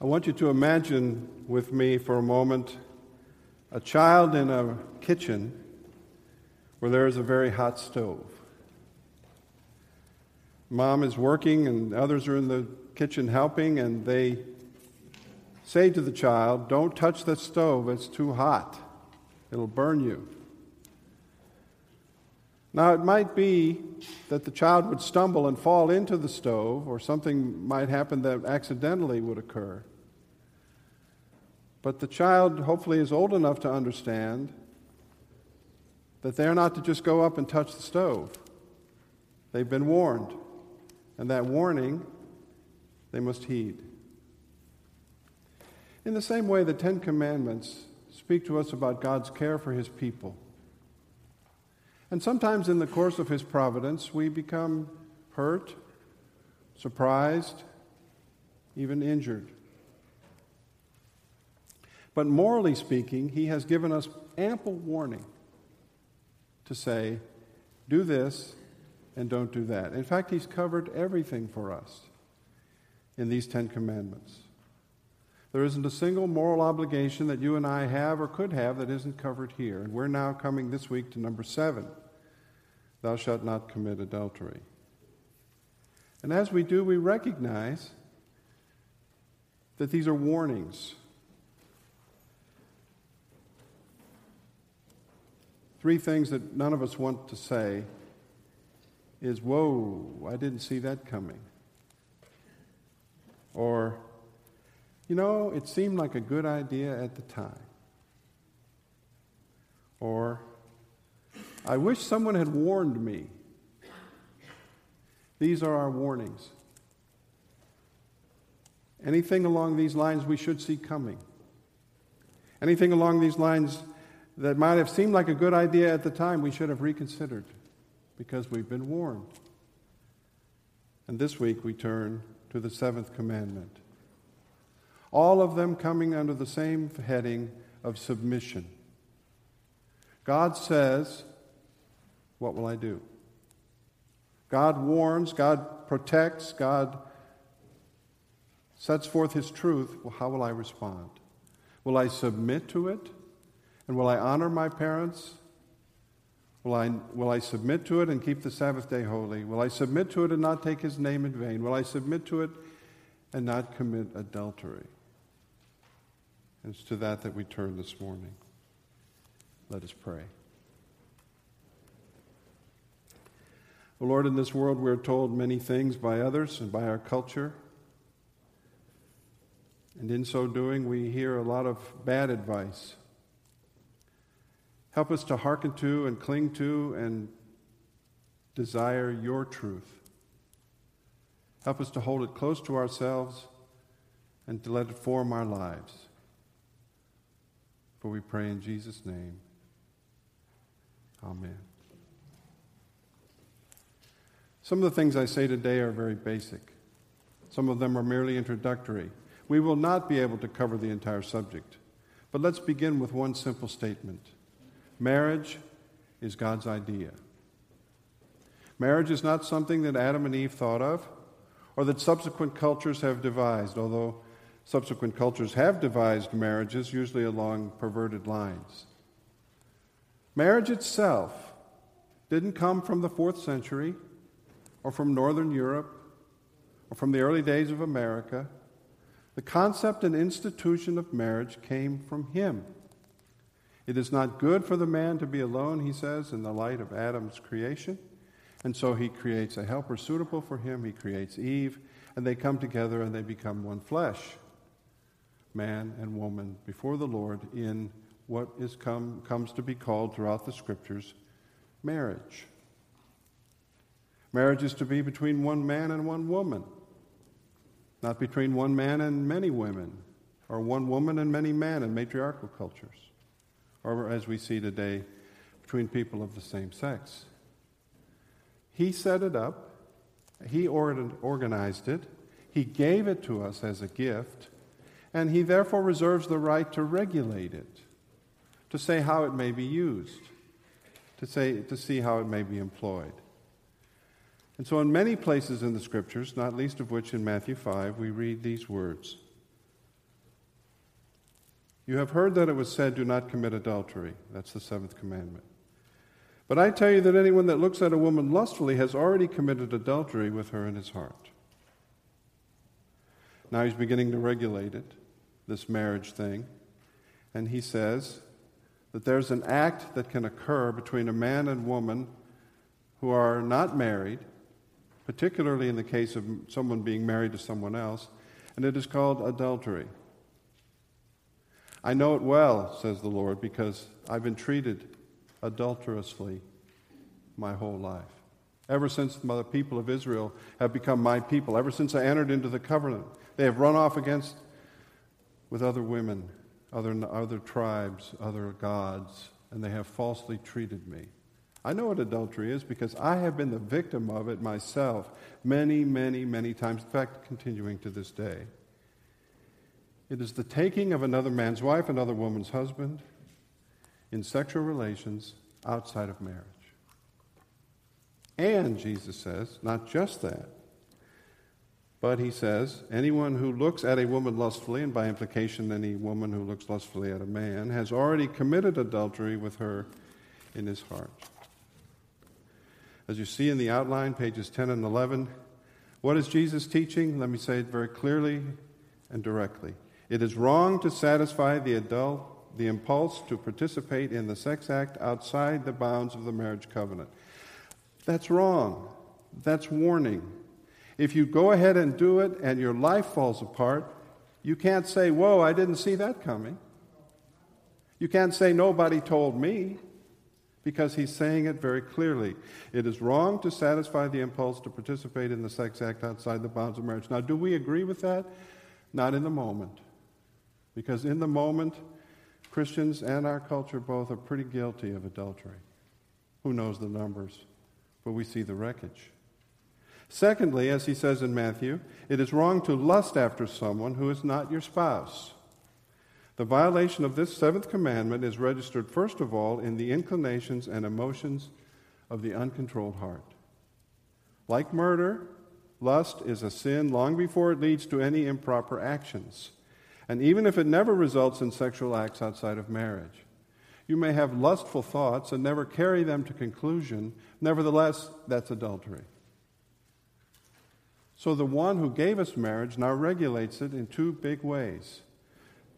I want you to imagine with me for a moment a child in a kitchen where there is a very hot stove. Mom is working and others are in the kitchen helping, and they say to the child, Don't touch the stove, it's too hot, it'll burn you. Now, it might be that the child would stumble and fall into the stove, or something might happen that accidentally would occur. But the child hopefully is old enough to understand that they're not to just go up and touch the stove. They've been warned, and that warning they must heed. In the same way, the Ten Commandments speak to us about God's care for His people. And sometimes in the course of His providence, we become hurt, surprised, even injured. But morally speaking, He has given us ample warning to say, do this and don't do that. In fact, He's covered everything for us in these Ten Commandments. There isn't a single moral obligation that you and I have or could have that isn't covered here. And we're now coming this week to number seven Thou shalt not commit adultery. And as we do, we recognize that these are warnings. Three things that none of us want to say is, Whoa, I didn't see that coming. Or, you know, it seemed like a good idea at the time. Or, I wish someone had warned me. These are our warnings. Anything along these lines we should see coming. Anything along these lines that might have seemed like a good idea at the time, we should have reconsidered because we've been warned. And this week we turn to the seventh commandment. All of them coming under the same heading of submission. God says, What will I do? God warns, God protects, God sets forth His truth. Well, how will I respond? Will I submit to it? And will I honor my parents? Will I, will I submit to it and keep the Sabbath day holy? Will I submit to it and not take his name in vain? Will I submit to it and not commit adultery? And it's to that that we turn this morning. Let us pray. Lord, in this world we're told many things by others and by our culture. And in so doing, we hear a lot of bad advice. Help us to hearken to and cling to and desire your truth. Help us to hold it close to ourselves and to let it form our lives. For we pray in Jesus' name. Amen. Some of the things I say today are very basic. Some of them are merely introductory. We will not be able to cover the entire subject. But let's begin with one simple statement. Marriage is God's idea. Marriage is not something that Adam and Eve thought of or that subsequent cultures have devised, although subsequent cultures have devised marriages, usually along perverted lines. Marriage itself didn't come from the fourth century or from Northern Europe or from the early days of America. The concept and institution of marriage came from Him. It is not good for the man to be alone, he says, in the light of Adam's creation. And so he creates a helper suitable for him. He creates Eve, and they come together and they become one flesh, man and woman, before the Lord in what is come, comes to be called throughout the scriptures marriage. Marriage is to be between one man and one woman, not between one man and many women, or one woman and many men in matriarchal cultures or as we see today, between people of the same sex. He set it up, He organized it, He gave it to us as a gift, and He therefore reserves the right to regulate it, to say how it may be used, to, say, to see how it may be employed. And so, in many places in the Scriptures, not least of which in Matthew 5, we read these words You have heard that it was said, Do not commit adultery. That's the seventh commandment. But I tell you that anyone that looks at a woman lustfully has already committed adultery with her in his heart. Now he's beginning to regulate it, this marriage thing. And he says that there's an act that can occur between a man and woman who are not married, particularly in the case of someone being married to someone else, and it is called adultery. I know it well, says the Lord, because I've been treated adulterously my whole life. Ever since the people of Israel have become my people, ever since I entered into the covenant, they have run off against with other women, other, other tribes, other gods, and they have falsely treated me. I know what adultery is because I have been the victim of it myself many, many, many times. In fact, continuing to this day. It is the taking of another man's wife, another woman's husband, in sexual relations outside of marriage. And, Jesus says, not just that, but he says, anyone who looks at a woman lustfully, and by implication, any woman who looks lustfully at a man, has already committed adultery with her in his heart. As you see in the outline, pages 10 and 11, what is Jesus teaching? Let me say it very clearly and directly. It is wrong to satisfy the adult, the impulse to participate in the sex act outside the bounds of the marriage covenant. That's wrong. That's warning. If you go ahead and do it and your life falls apart, you can't say, Whoa, I didn't see that coming. You can't say, Nobody told me, because he's saying it very clearly. It is wrong to satisfy the impulse to participate in the sex act outside the bounds of marriage. Now, do we agree with that? Not in the moment. Because in the moment, Christians and our culture both are pretty guilty of adultery. Who knows the numbers? But we see the wreckage. Secondly, as he says in Matthew, it is wrong to lust after someone who is not your spouse. The violation of this seventh commandment is registered, first of all, in the inclinations and emotions of the uncontrolled heart. Like murder, lust is a sin long before it leads to any improper actions and even if it never results in sexual acts outside of marriage. You may have lustful thoughts and never carry them to conclusion. Nevertheless, that's adultery. So the one who gave us marriage now regulates it in two big ways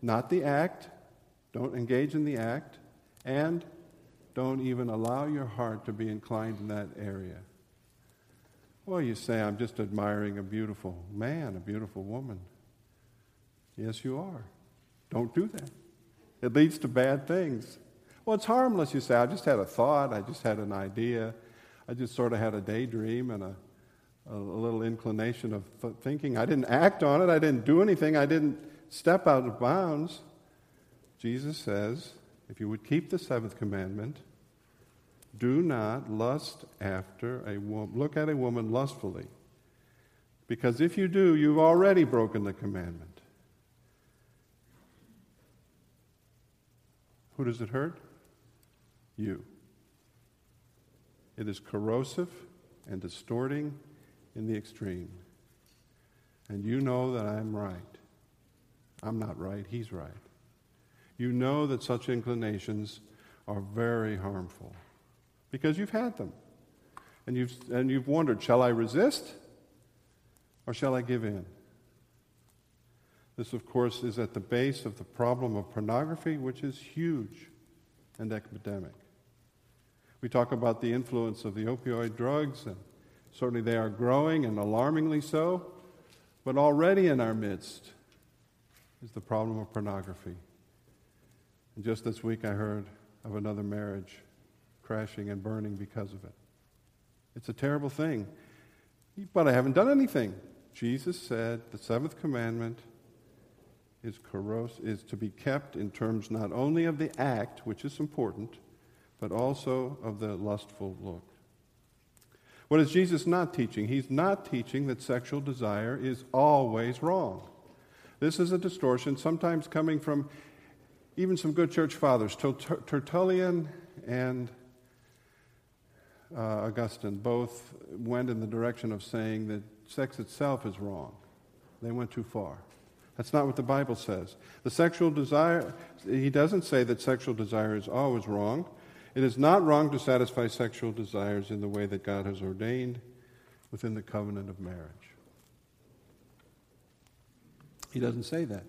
not the act, don't engage in the act, and don't even allow your heart to be inclined in that area. Well, you say, I'm just admiring a beautiful man, a beautiful woman. Yes, you are. Don't do that. It leads to bad things. Well, it's harmless, you say. I just had a thought. I just had an idea. I just sort of had a daydream and a, a, little inclination of th- thinking. I didn't act on it. I didn't do anything. I didn't step out of bounds. Jesus says, if you would keep the seventh commandment, do not lust after a woman, look at a woman lustfully. Because if you do, you've already broken the commandment. Who does it hurt? You. It is corrosive and distorting in the extreme. And you know that I'm right. I'm not right, he's right. You know that such inclinations are very harmful because you've had them. And you've, and you've wondered shall I resist or shall I give in? This, of course, is at the base of the problem of pornography, which is huge and epidemic. We talk about the influence of the opioid drugs, and certainly they are growing and alarmingly so, but already in our midst is the problem of pornography. And just this week, I heard of another marriage crashing and burning because of it. It's a terrible thing. But I haven't done anything. Jesus said the seventh commandment is, corros- is to be kept in terms not only of the act, which is important, but also of the lustful look. What is Jesus not teaching? He's not teaching that sexual desire is always wrong. This is a distortion, sometimes coming from even some good church fathers. Tertullian and uh, Augustine both went in the direction of saying that sex itself is wrong. They went too far That's not what the Bible says. The sexual desire, he doesn't say that sexual desire is always wrong. It is not wrong to satisfy sexual desires in the way that God has ordained within the covenant of marriage. He doesn't say that.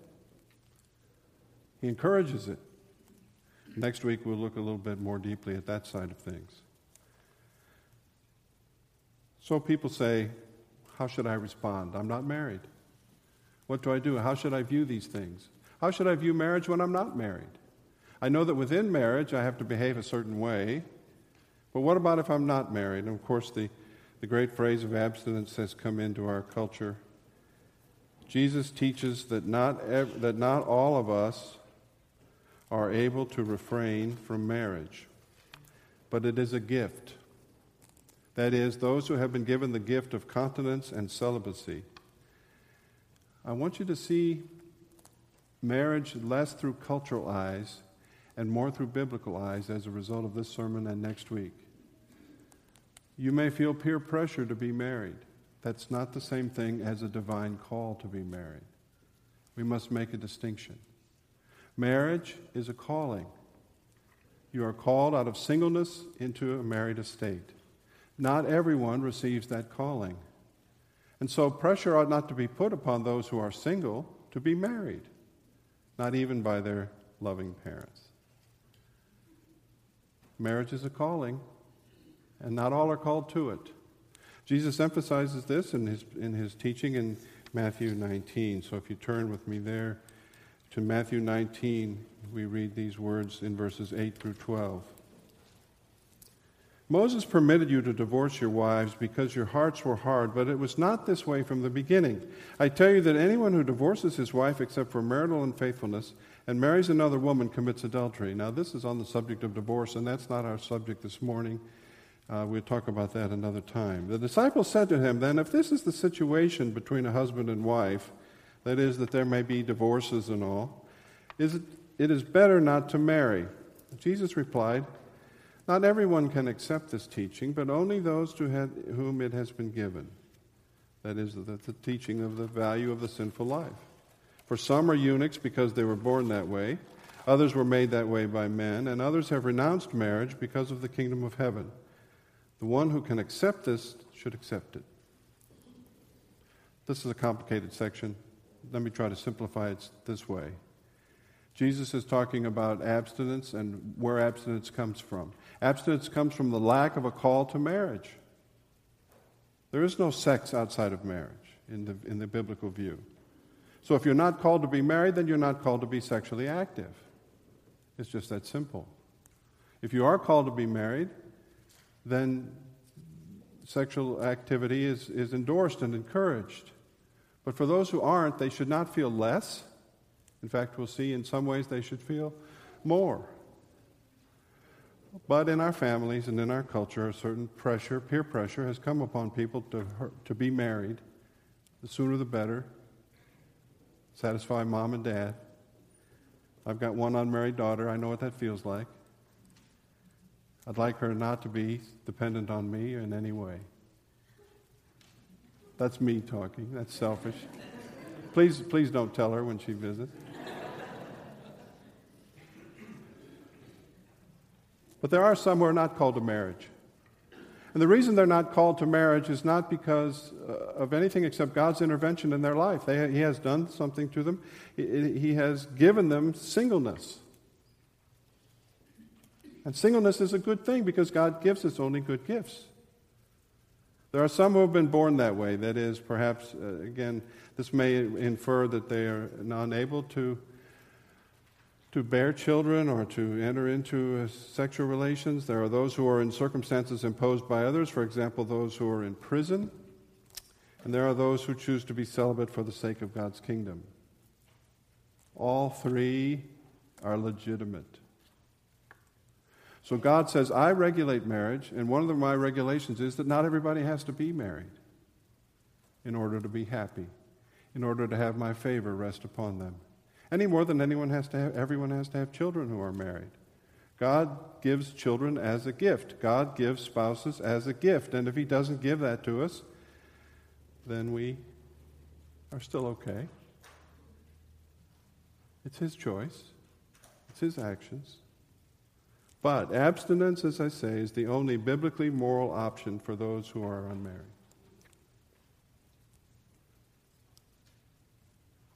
He encourages it. Next week, we'll look a little bit more deeply at that side of things. So people say, How should I respond? I'm not married. What do I do? How should I view these things? How should I view marriage when I'm not married? I know that within marriage I have to behave a certain way, but what about if I'm not married? And of course, the, the great phrase of abstinence has come into our culture. Jesus teaches that not, ev- that not all of us are able to refrain from marriage, but it is a gift. That is, those who have been given the gift of continence and celibacy. I want you to see marriage less through cultural eyes and more through biblical eyes as a result of this sermon and next week. You may feel peer pressure to be married. That's not the same thing as a divine call to be married. We must make a distinction. Marriage is a calling. You are called out of singleness into a married estate. Not everyone receives that calling. And so pressure ought not to be put upon those who are single to be married, not even by their loving parents. Marriage is a calling, and not all are called to it. Jesus emphasizes this in his, in his teaching in Matthew 19. So if you turn with me there to Matthew 19, we read these words in verses 8 through 12. Moses permitted you to divorce your wives because your hearts were hard, but it was not this way from the beginning. I tell you that anyone who divorces his wife except for marital unfaithfulness and marries another woman commits adultery. Now, this is on the subject of divorce, and that's not our subject this morning. Uh, we'll talk about that another time. The disciples said to him, Then, if this is the situation between a husband and wife, that is, that there may be divorces and all, is it, it is better not to marry. Jesus replied, Not everyone can accept this teaching, but only those to whom it has been given. That is, the, the teaching of the value of the sinful life. For some are eunuchs because they were born that way, others were made that way by men, and others have renounced marriage because of the kingdom of heaven. The one who can accept this should accept it. This is a complicated section. Let me try to simplify it this way. Jesus is talking about abstinence and where abstinence comes from. Abstinence comes from the lack of a call to marriage. There is no sex outside of marriage in the, in the biblical view. So if you're not called to be married, then you're not called to be sexually active. It's just that simple. If you are called to be married, then sexual activity is, is endorsed and encouraged. But for those who aren't, they should not feel less. In fact, we'll see in some ways they should feel more. But in our families and in our culture, a certain pressure, peer pressure, has come upon people to, to be married. The sooner the better. Satisfy mom and dad. I've got one unmarried daughter. I know what that feels like. I'd like her not to be dependent on me in any way. That's me talking. That's selfish. Please, please don't tell her when she visits. But there are some who are not called to marriage. And the reason they're not called to marriage is not because uh, of anything except God's intervention in their life. They, he has done something to them, he, has given them singleness. And singleness is a good thing because God gives us only good gifts. There are some who have been born that way. That is, perhaps, uh, again, this may infer that they are unable to, to bear children or to enter into sexual relations. There are those who are in circumstances imposed by others, for example, those who are in prison. And there are those who choose to be celibate for the sake of God's kingdom. All three are legitimate. So God says, I regulate marriage, and one of my regulations is that not everybody has to be married in order to be happy, in order to have my favor rest upon them. Any more than anyone has to have, everyone has to have children who are married. God gives children as a gift. God gives spouses as a gift. And if He doesn't give that to us, then we are still okay. It's his choice, it's his actions. But abstinence, as I say, is the only biblically moral option for those who are unmarried.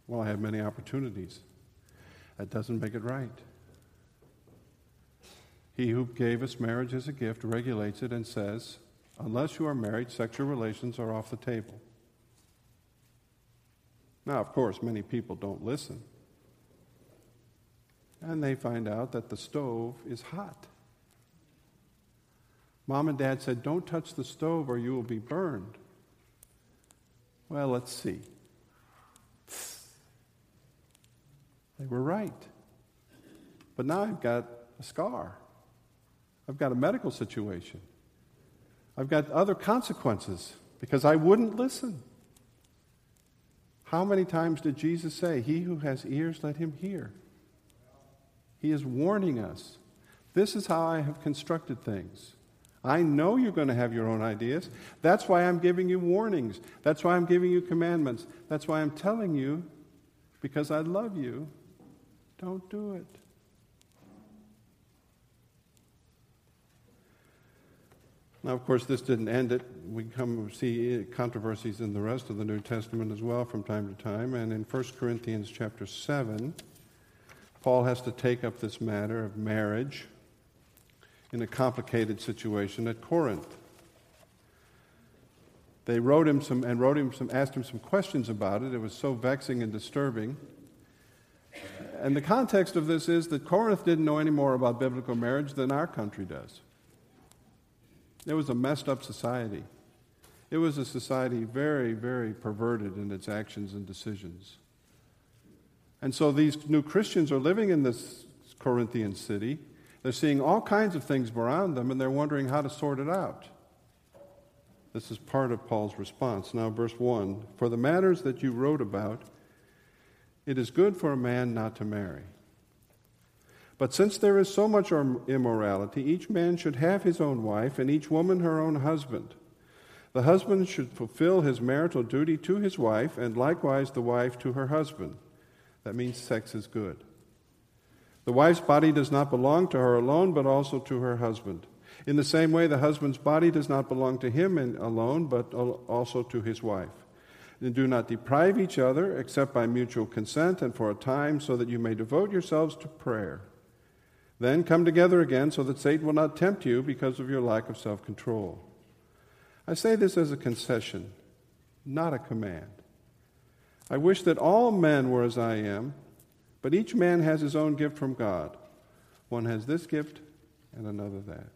Well, I have many opportunities. That doesn't make it right. He who gave us marriage as a gift regulates it and says, unless you are married, sexual relations are off the table. Now, of course, many people don't listen. And they find out that the stove is hot. Mom and dad said, Don't touch the stove or you will be burned. Well, let's see. They were right. But now I've got a scar. I've got a medical situation. I've got other consequences because I wouldn't listen. How many times did Jesus say, He who has ears, let him hear? He is warning us. This is how I have constructed things. I know you're going to have your own ideas. That's why I'm giving you warnings. That's why I'm giving you commandments. That's why I'm telling you, because I love you, don't do it. Now, of course, this didn't end it. We come see controversies in the rest of the New Testament as well from time to time. And in 1 Corinthians chapter 7, Paul has to take up this matter of marriage in a complicated situation at Corinth. They wrote him some and wrote him some, asked him some questions about it. It was so vexing and disturbing. And the context of this is that Corinth didn't know any more about biblical marriage than our country does. It was a messed up society. It was a society very, very perverted in its actions and decisions. And so these new Christians are living in this Corinthian city. They're seeing all kinds of things around them, and they're wondering how to sort it out. This is part of Paul's response. Now, verse 1 For the matters that you wrote about, it is good for a man not to marry. But since there is so much immorality, each man should have his own wife, and each woman her own husband. The husband should fulfill his marital duty to his wife, and likewise the wife to her husband. That means sex is good. The wife's body does not belong to her alone, but also to her husband. In the same way, the husband's body does not belong to him alone, but also to his wife. And do not deprive each other, except by mutual consent and for a time, so that you may devote yourselves to prayer. Then come together again so that Satan will not tempt you because of your lack of self control. I say this as a concession, not a command. I wish that all men were as I am, but each man has his own gift from God. One has this gift and another that.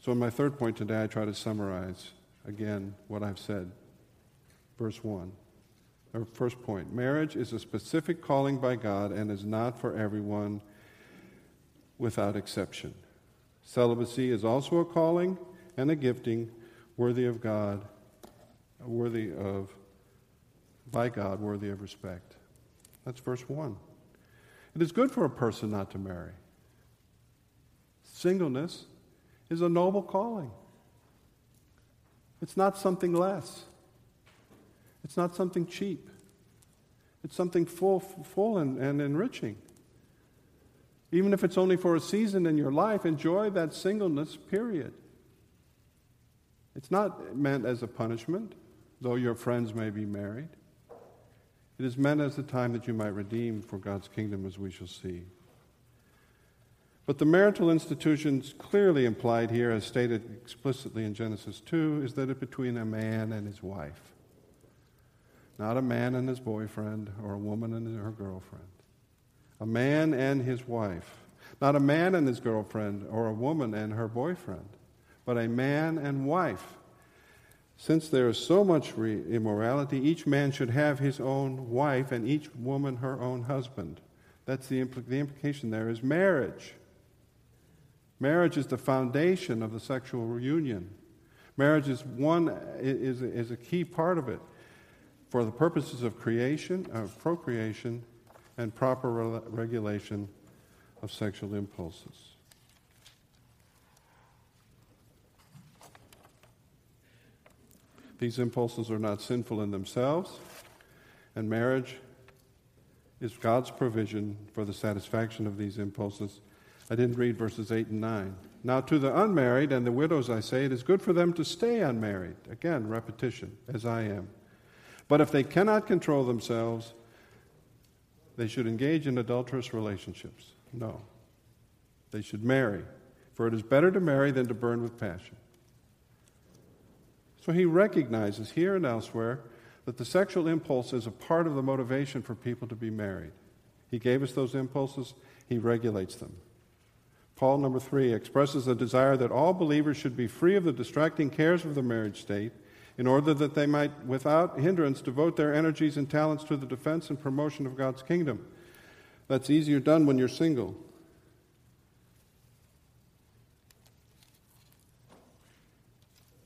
So, in my third point today, I try to summarize again what I've said. Verse 1. Our first point marriage is a specific calling by God and is not for everyone without exception. Celibacy is also a calling and a gifting worthy of God, worthy of, by God, worthy of respect. That's verse 1. It is good for a person not to marry. Singleness is a noble calling, it's not something less. It's not something cheap. It's something full, full and, and enriching. Even if it's only for a season in your life, enjoy that singleness, period. It's not meant as a punishment, though your friends may be married. It is meant as a time that you might redeem for God's kingdom, as we shall see. But the marital institutions clearly implied here, as stated explicitly in Genesis 2, is that it's between a man and his wife not a man and his boyfriend or a woman and her girlfriend. A man and his wife. Not a man and his girlfriend or a woman and her boyfriend, but a man and wife. Since there is so much re- immorality, each man should have his own wife and each woman her own husband. That's the, impl- the implication there is marriage. Marriage is the foundation of the sexual union. Marriage is one is, is a key part of it for the purposes of creation, of procreation, and proper re- regulation of sexual impulses. These impulses are not sinful in themselves, and marriage is God's provision for the satisfaction of these impulses. I didn't read verses 8 and 9. Now, to the unmarried and the widows, I say, it is good for them to stay unmarried. Again, repetition, as I am. But if they cannot control themselves, they should engage in adulterous relationships. No. They should marry, for it is better to marry than to burn with passion. So he recognizes here and elsewhere that the sexual impulse is a part of the motivation for people to be married. He gave us those impulses, he regulates them. Paul, number three, expresses a desire that all believers should be free of the distracting cares of the marriage state in order that they might, without hindrance, devote their energies and talents to the defense and promotion of God's kingdom. That's easier done when you're single.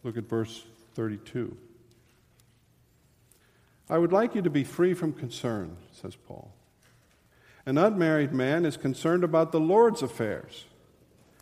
Look at verse 32. I would like you to be free from concern, says Paul. An unmarried man is concerned about the Lord's affairs,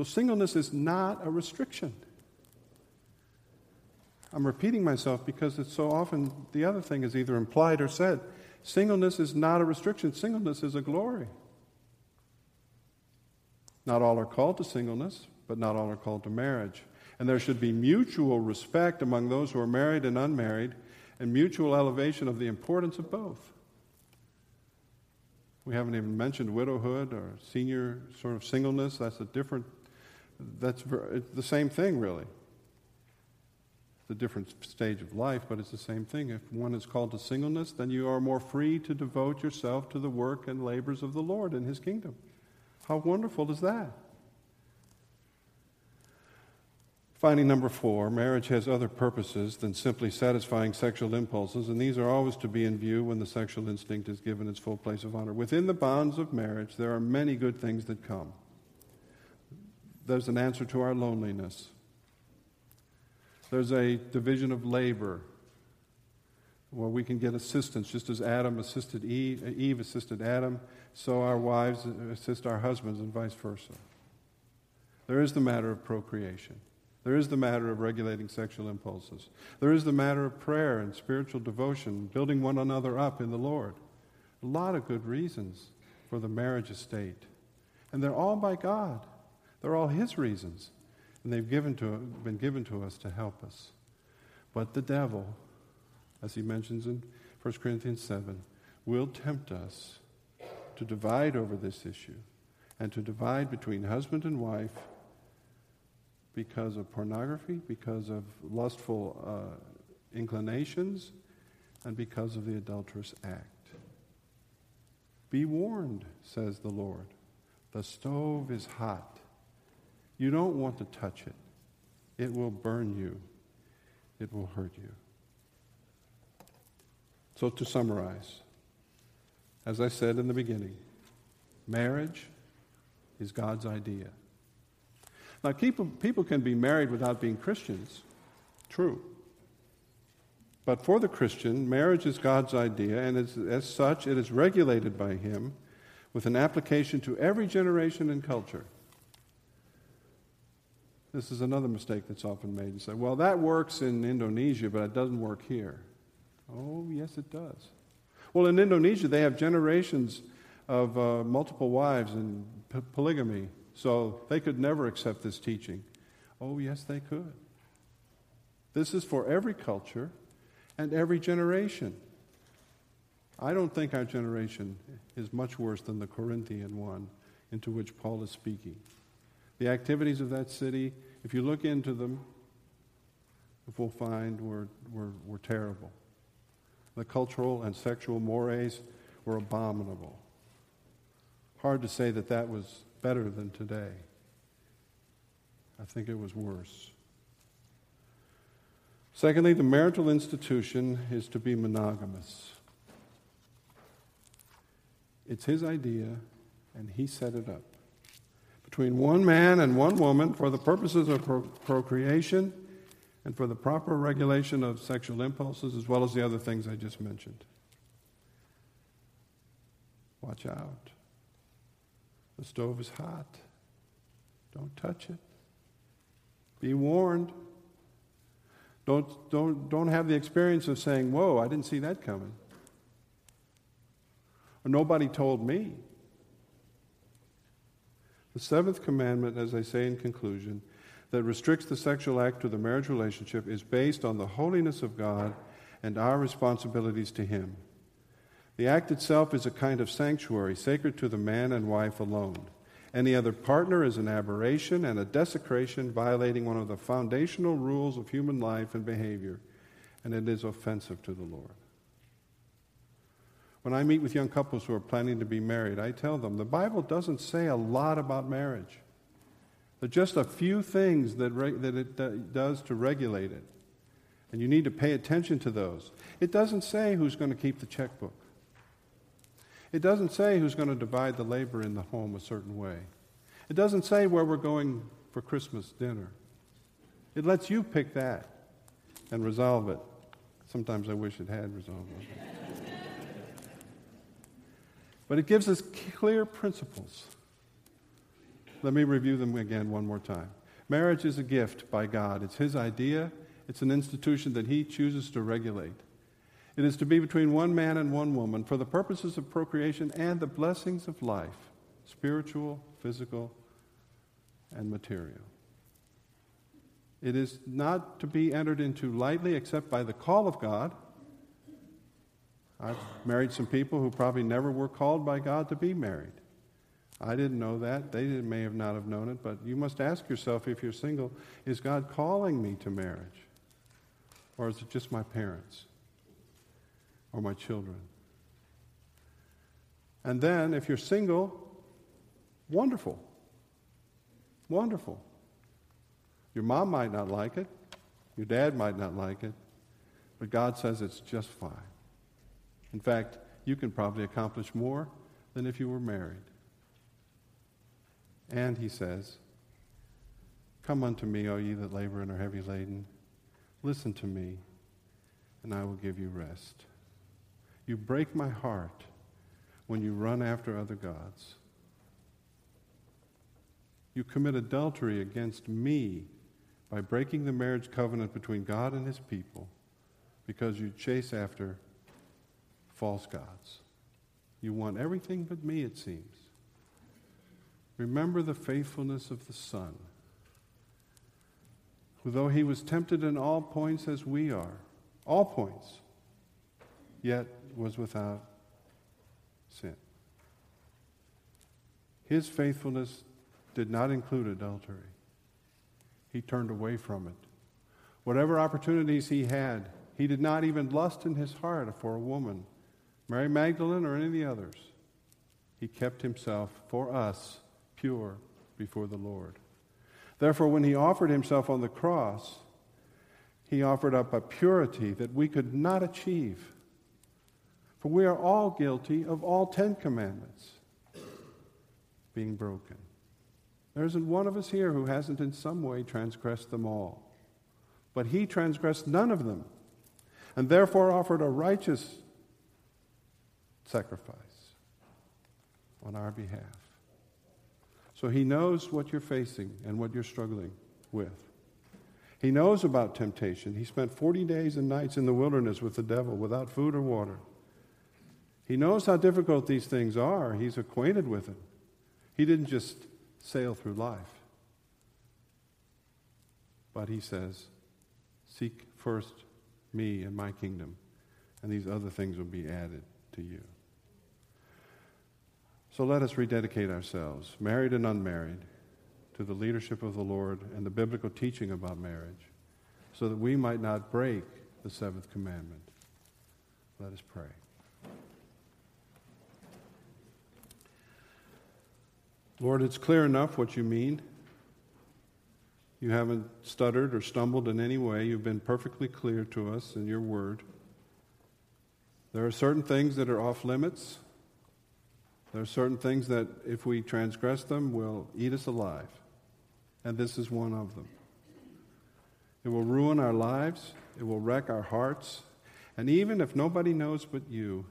So, singleness is not a restriction. I'm repeating myself because it's so often the other thing is either implied or said. Singleness is not a restriction, singleness is a glory. Not all are called to singleness, but not all are called to marriage. And there should be mutual respect among those who are married and unmarried, and mutual elevation of the importance of both. We haven't even mentioned widowhood or senior sort of singleness. That's a different that's the same thing, really. It's a different stage of life, but it's the same thing. If one is called to singleness, then you are more free to devote yourself to the work and labors of the Lord in His kingdom. How wonderful is that? Finding number four, marriage has other purposes than simply satisfying sexual impulses, and these are always to be in view when the sexual instinct is given its full place of honor. Within the bonds of marriage, there are many good things that come there's an answer to our loneliness. There's a division of labor where we can get assistance, just as Adam assisted Eve, uh, Eve assisted Adam, so our wives assist our husbands, and vice versa. There is the matter of procreation. There is the matter of regulating sexual impulses. There is the matter of prayer and spiritual devotion, building one another up in the Lord. A lot of good reasons for the marriage estate. And they're all by God. They're all His reasons, and they've given to, been given to us to help us. But the devil, as he mentions in 1 Corinthians 7, will tempt us to divide over this issue and to divide between husband and wife because of pornography, because of lustful uh, inclinations, and because of the adulterous act. Be warned, says the Lord. The stove is hot. You don't want to touch it. It will burn you, it will hurt you. So, to summarize, as I said in the beginning, marriage is God's idea. Now, people, people can be married without being Christians. True. But for the Christian, marriage is God's idea, and as, as such, it is regulated by Him with an application to every generation and culture. This is another mistake that's often made. You say, well, that works in Indonesia, but it doesn't work here. Oh, yes, it does. Well, in Indonesia, they have generations of uh, multiple wives and p- polygamy, so they could never accept this teaching. Oh, yes, they could. This is for every culture and every generation. I don't think our generation is much worse than the Corinthian one into which Paul is speaking. The activities of that city, if you look into them, we'll find were, were, were terrible. The cultural and sexual mores were abominable. Hard to say that that was better than today. I think it was worse. Secondly, the marital institution is to be monogamous. It's his idea, and he set it up. Between one man and one woman for the purposes of pro- procreation and for the proper regulation of sexual impulses, as well as the other things I just mentioned. Watch out. The stove is hot. Don't touch it. Be warned. Don't, don't, don't have the experience of saying, Whoa, I didn't see that coming. Or nobody told me. The seventh commandment, as I say in conclusion, that restricts the sexual act to the marriage relationship is based on the holiness of God and our responsibilities to Him. The act itself is a kind of sanctuary, sacred to the man and wife alone. Any other partner is an aberration and a desecration, violating one of the foundational rules of human life and behavior, and it is offensive to the Lord. When I meet with young couples who are planning to be married, I tell them the Bible doesn't say a lot about marriage. There are just a few things that, re- that it does to regulate it. And you need to pay attention to those. It doesn't say who's going to keep the checkbook. It doesn't say who's going to divide the labor in the home a certain way. It doesn't say where we're going for Christmas dinner. It lets you pick that and resolve it. Sometimes I wish it had resolved it. But it gives us clear principles. Let me review them again one more time. Marriage is a gift by God. It's His idea, it's an institution that He chooses to regulate. It is to be between one man and one woman for the purposes of procreation and the blessings of life spiritual, physical, and material. It is not to be entered into lightly except by the call of God I've married some people who probably never were called by God to be married. I didn't know that. They may have not have known it, but you must ask yourself if you're single, is God calling me to marriage? Or is it just my parents or my children? And then, if you're single, wonderful. Wonderful. Your mom might not like it, your dad might not like it, but God says it's just fine. In fact, you can probably accomplish more than if you were married. And he says, Come unto me, O ye that labor and are heavy laden. Listen to me, and I will give you rest. You break my heart when you run after other gods. You commit adultery against me by breaking the marriage covenant between God and his people because you chase after false gods. You want everything but me, it seems. Remember the faithfulness of the Son, who, though he was tempted in all points as we are, all points, yet was without sin. His faithfulness did not include adultery. He turned away from it. Whatever opportunities he had, he did not even lust in his heart for a woman Mary Magdalene or any of the others. He kept himself for us pure before the Lord. Therefore, when he offered himself on the cross, he offered up a purity that we could not achieve. For we are all guilty of all Ten Commandments being broken. There isn't one of us here who hasn't in some way transgressed them all. But he transgressed none of them, and therefore offered a righteous sacrifice on our behalf. So he knows what you're facing and what you're struggling with. He knows about temptation. He spent 40 days and nights in the wilderness with the devil without food or water. He knows how difficult these things are. He's acquainted with it. He didn't just sail through life. But he says, Seek first me and my kingdom, and these other things will be added to you. So let us rededicate ourselves, married and unmarried, to the leadership of the Lord and the biblical teaching about marriage, so that we might not break the seventh commandment. Let us pray. Lord, it's clear enough what you mean. You haven't stuttered or stumbled in any way. You've been perfectly clear to us in your word. There are certain things that are off limits There are certain things that, if we transgress them, will eat us alive. And this is one of them. It will ruin our lives, it will wreck our hearts, and even if nobody knows but you,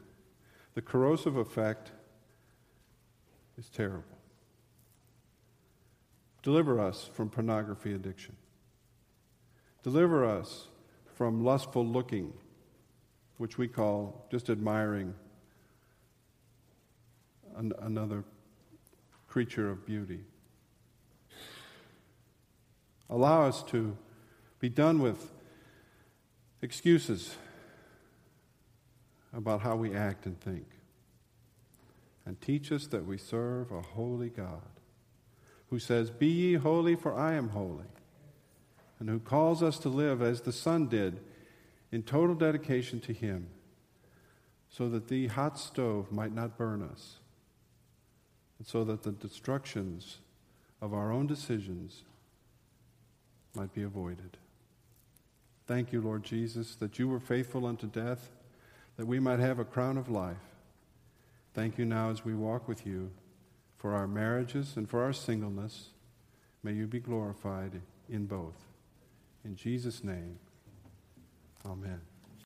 the corrosive effect is terrible. Deliver us from pornography addiction. Deliver us from lustful looking, which we call just admiring an- another creature of beauty. Allow us to be done with excuses about how we act and think. And teach us that we serve a holy God who says, Be ye holy, for I am holy, and who calls us to live as the Son did in total dedication to Him, so that the hot stove might not burn us, and so that the destructions of our own decisions might be avoided. Thank you, Lord Jesus, that you were faithful unto death, that we might have a crown of life. Thank you now as we walk with you for our marriages and for our singleness. May you be glorified in both. In Jesus' name, amen.